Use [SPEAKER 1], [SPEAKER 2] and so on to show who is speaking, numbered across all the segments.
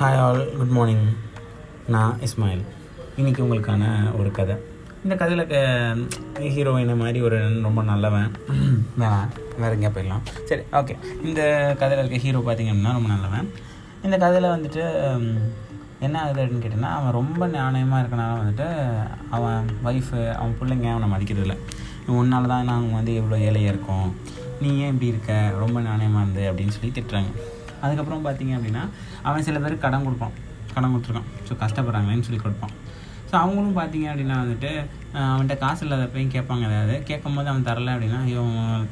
[SPEAKER 1] Hi all good morning நான் இஸ்மாயில். இன்றைக்கி உங்களுக்கான ஒரு கதை. இந்த கதையில் ஹீரோயினை மாதிரி ஒரு ரொம்ப நல்லவன். வேணாம் வேறு எங்கேயா போயிடலாம். சரி ஓகே இந்த கதையில் இருக்க ஹீரோ பார்த்திங்க அப்படின்னா ரொம்ப நல்லவன். இந்த கதையில் வந்துட்டு என்ன ஆகுது அப்படின்னு கேட்டிங்கன்னா அவன் ரொம்ப நாணயமாக இருக்கனால வந்துட்டு அவன் ஒய்ஃபு அவன் பிள்ளைங்க அவனை மதிக்கிறதில்ல. உன்னால தான் நாங்கள் வந்து எவ்வளோ ஏழையாக இருக்கோம். நீ ஏன் இப்படி இருக்க? ரொம்ப நாணயமாக இருந்து அப்படின்னு சொல்லி திட்டுறாங்க. அதுக்கப்புறம் பார்த்தீங்க அப்படின்னா அவன் சில பேருக்கு கடன் கொடுப்பான். கடன் கொடுத்துருக்கான். ஸோ கஷ்டப்படுறாங்களேன்னு சொல்லி கொடுப்பான். ஸோ அவங்களும் பார்த்தீங்க அப்படின்னா வந்துட்டு அவன்கிட்ட காசு இல்லாதப்பையும் கேட்பாங்க. ஏதாவது கேட்கும் போது அவன் தரலை அப்படின்னா ஐயோ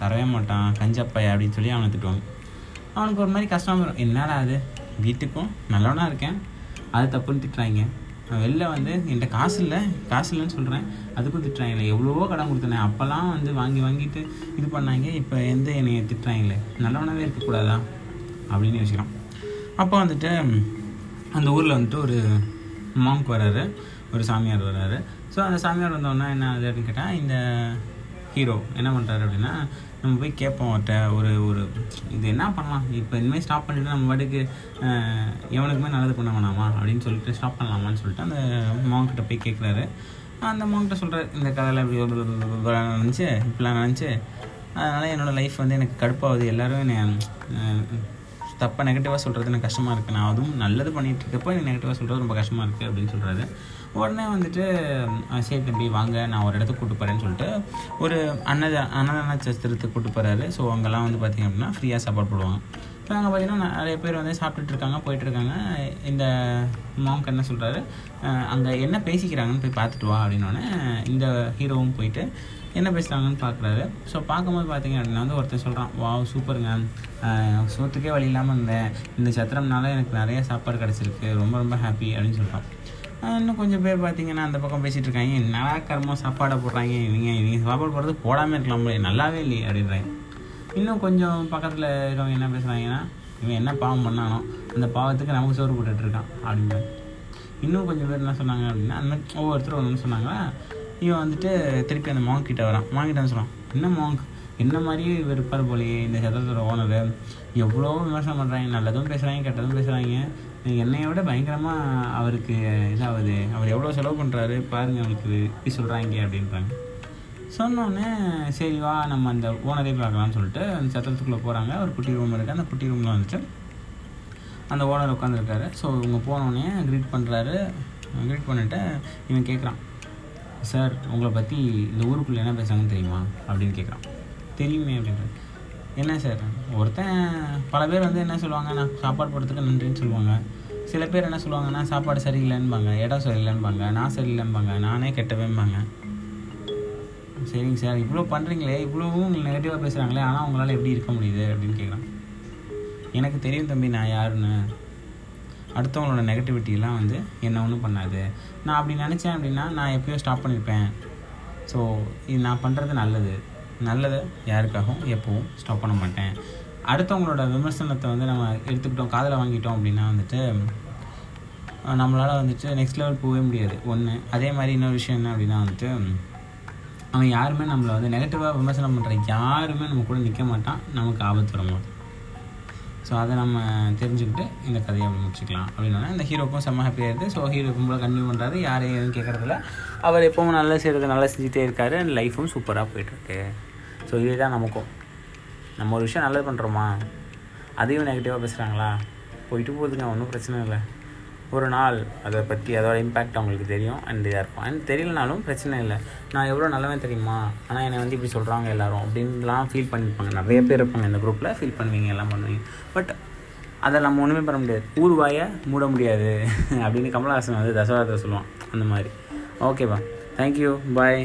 [SPEAKER 1] தரவே மாட்டான் கஞ்சப்பைய அப்படின்னு சொல்லி அவனை திட்டுவாங்க. அவனுக்கு ஒரு மாதிரி கஷ்டமாக வரும். என்னடா அது வீட்டுக்கும் நல்லவனாக இருக்கேன். அது தப்புன்னு திட்டுறாங்க. நான் வெளில வந்து என்கிட்ட காசு இல்லை காசு இல்லைன்னு சொல்கிறேன் அதுக்கும் திட்டுறாங்களே. எவ்வளவோ கடன் கொடுத்தனே. அப்போல்லாம் வந்து வாங்கி வாங்கிட்டு இது பண்ணாங்க. இப்போ எந்த என்னைய திட்டுறாங்களே. நல்லவனாகவே இருக்கக்கூடாதான் அப்படின்னு யோசிக்கலாம் அப்போ வந்துட்டு அந்த ஊரில் வந்துட்டு ஒரு மாங்க் வர்றாரு ஒரு சாமியார் வர்றாரு ஸோ அந்த சாமியார் வந்தோடனே என்ன ஆகுது அப்படின்னு கேட்டால் இந்த ஹீரோ என்ன பண்ணுறாரு அப்படின்னா நம்ம போய் கேட்போம் அவர்கிட்ட ஒரு ஒரு இது என்ன பண்ணலாம்? இப்போ இனிமேல் ஸ்டாப் பண்ணிட்டு நம்ம பாட்டுக்கு எவனுக்குமே நல்லது பண்ண வேணாமா? அப்படின்னு சொல்லிட்டு ஸ்டாப் பண்ணலாமான்னு சொல்லிட்டு அந்த மாங்கிட்ட போய் கேட்குறாரு அந்த மாங்கிட்ட சொல்கிறார் இந்த கதையில் இப்படி ஒரு நினச்சி இப்படிலாம் நினச்சி அதனால் என்னோடய லைஃப் வந்து எனக்கு கடுப்பாகுது. எல்லோரும் என்னை தப்பாக நெகட்டிவாக சொல்கிறது எனக்கு கஷ்டமாக இருக்குது நான் அதுவும் நல்லது பண்ணிகிட்டு இருக்கப்போ எனக்கு நெகட்டிவாக சொல்கிறது ரொம்ப கஷ்டமாக இருக்குது அப்படின்னு சொல்கிறாரு உடனே வந்துட்டு சரி தம்பி வாங்க. நான் ஒரு இடத்துக்கு கூட்டு போகிறேன்னு சொல்லிட்டு ஒரு அன்னத அன்னதான சஸ்திரத்துக்கு கூட்டு போகிறாரு ஸோ அங்கெல்லாம் வந்து பார்த்திங்க அப்படின்னா ஃப்ரீயாக சாப்பாடு போடுவாங்க. இப்போ அங்கே பார்த்தீங்கன்னா நிறைய பேர் வந்து சாப்பிட்டுட்டு இருக்காங்க போயிட்டு இருக்காங்க. இந்த மாங்க் என்ன சொல்கிறாரு அங்கே என்ன பேசிக்கிறாங்கன்னு போய் பார்த்துட்டு வா அப்படின்னோடனே இந்த ஹீரோவும் போயிட்டு என்ன பேசுகிறாங்கன்னு பார்க்குறாரு ஸோ பார்க்கும்போது பார்த்தீங்க அப்படின்னா வந்து ஒருத்தர் சொல்கிறான் வாவ் சூப்பருங்க. சோத்துக்கே வழி இல்லாமல் இருந்தேன். இந்த சத்திரம்னால எனக்கு நிறைய சாப்பாடு கிடச்சிருக்கு. ரொம்ப ரொம்ப ஹாப்பி அப்படின்னு சொல்கிறான் இன்னும் கொஞ்சம் பேர் பார்த்தீங்கன்னா அந்த பக்கம் பேசிகிட்டு இருக்காங்க. நல்லா கர்மம் சாப்பாடை போடுறாங்க. இவங்க இவங்க சாப்பாடு போடுறது போடாமல் இருக்கலாம் போல, நல்லாவே இல்லையே அப்படின்றாங்க. இன்னும் கொஞ்சம் பக்கத்தில் இருக்கவங்க என்ன பேசுகிறாங்கன்னா இவன் என்ன பாவம் பண்ணானோ அந்த பாவத்துக்கு நமக்கு சோறு போட்டுட்ருக்கான் இருக்கான் இன்னும் கொஞ்சம் பேர் என்ன சொன்னாங்க அப்படின்னா அந்த ஒவ்வொருத்தரும் ஒன்று சொன்னாங்களா இவன் வந்துட்டு திருப்பி அந்த மாங்க் கிட்ட வரான். மாங்கிட்ட வந்து சொல்கிறான் என்ன மாங்க் என்ன மாதிரியே வெறுப்பார் போலயே இந்த சதத்தோட ஓனர் எவ்வளோ விமர்சனம் பண்ணுறாங்க நல்லதும் பேசுகிறாங்க கெட்டதும் பேசுகிறாங்க என்னைய விட பயங்கரமாக அவருக்கு இதாகுது. அவர் எவ்வளோ செலவு பண்ணுறாரு பாருங்கள் அவருக்கு இப்படி சொல்கிறாங்க அப்படின்றாங்க. சொன்னோடனே சரி வா நம்ம அந்த ஓனரே பார்க்கலாம்னு சொல்லிட்டு அந்த சத்திரத்துக்குள்ளே போகிறாங்க ஒரு குட்டி ரூம் இருக்குது அந்த குட்டி ரூமில் வந்துட்டு அந்த ஓனர் உட்காந்துருக்காரு ஸோ இவங்க போனோடனே க்ரீட் பண்ணுறாரு க்ரீட் பண்ணிவிட்டு இவன் கேட்குறான் சார் உங்களை பற்றி இந்த ஊருக்குள்ளே என்ன பேசுகிறாங்கன்னு தெரியுமா? அப்படின்னு கேட்குறான் தெரியுமே அப்படின்றாரு என்ன சார்? ஒருத்தன் பல பேர் வந்து என்ன சொல்லுவாங்க நான் சாப்பாடு போடுறதுக்கு நன்றின்னு சொல்லுவாங்க. சில பேர் என்ன சொல்லுவாங்கன்னா சாப்பாடு சரியில்லைன்பாங்க. இடம் சரியில்லைன்பாங்க. நான் சரியில்லைன்பாங்க. நானே கெட்டவேம்பாங்க சரிங்க சார் இவ்வளோ பண்ணுறீங்களே இவ்வளோவும் உங்களுக்கு நெகட்டிவாக பேசுகிறாங்களே ஆனால் உங்களால் எப்படி இருக்க முடியுது அப்படின்னு கேட்குறான் எனக்கு தெரியும் தம்பி நான் யாருன்னு. அடுத்தவங்களோட நெகட்டிவிட்டிலாம் வந்து என்ன ஒன்றும் பண்ணாது. நான் அப்படி நினச்சேன் அப்படின்னா நான் எப்பயோ ஸ்டாப் பண்ணியிருப்பேன் ஸோ இது நான் பண்ணுறது நல்லது. நல்லதை யாருக்காகவும் எப்போவும் ஸ்டாப் பண்ண மாட்டேன். அடுத்தவங்களோட விமர்சனத்தை வந்து நம்ம எடுத்துக்கிட்டோம் காதில் வாங்கிட்டோம் அப்படின்னா வந்துட்டு நம்மளால் வந்துட்டு நெக்ஸ்ட் லெவல் போகவே முடியாது. ஒன்று அதே மாதிரி இன்னொரு விஷயம் என்ன அப்படின்னா வந்துட்டு அவன் யாருமே நம்மளை வந்து நெகட்டிவாக விமர்சனம் பண்ணுற யாருமே நம்ம கூட நிற்க மாட்டான். நமக்கு ஆபத்து வரும்போது ஸோ அதை நம்ம தெரிஞ்சுக்கிட்டு இந்த கதையை அப்படி முடிச்சுக்கலாம் அப்படின்னா இந்த ஹீரோக்கும் செம்ம ஹாப்பியாக இருக்குது ஸோ ஹீரோ கும்பலாக கண்டினியூ பண்ணுறாரு யாரையும் எதுவும் கேட்குறதில்ல அவர் எப்பவும் நல்லா செய்கிறது நல்லா செஞ்சுட்டே இருக்காரு. அண்ட் லைஃபும் சூப்பராக போயிட்டுருக்கு. ஸோ இதே தான் நமக்கும். நம்ம ஒரு விஷயம் நல்லது பண்ணுறோமா அதையும் நெகட்டிவாக பேசுகிறாங்களா போயிட்டு போகுதுங்க. ஒன்றும் பிரச்சனை இல்லை. ஒரு நாள் அதை பற்றி அதோட இம்பேக்ட் அவங்களுக்கு தெரியும் அண்ட் இதாக இருக்கும். அண்ட் தெரியலனாலும் பிரச்சனை இல்லை. நான் எவ்வளோ நல்லவன் தெரியுமா? ஆனால் என்னை வந்து இப்படி சொல்கிறாங்க எல்லோரும் அப்படின்லாம் ஃபீல் பண்ணியிருப்பாங்க நிறைய பேர் இருப்பாங்க இந்த குரூப்பில் ஃபீல் பண்ணுவீங்க எல்லாம் பண்ணுவீங்க. பட் அதை நம்ம ஒன்றுமே பண்ண முடியாது. ஊர்வாயை மூட முடியாது. அப்படின்னு கமலஹாசன் வந்து தசவாதத்தை சொல்லுவான். அந்த மாதிரி. ஓகேப்பா தேங்க்யூ பாய்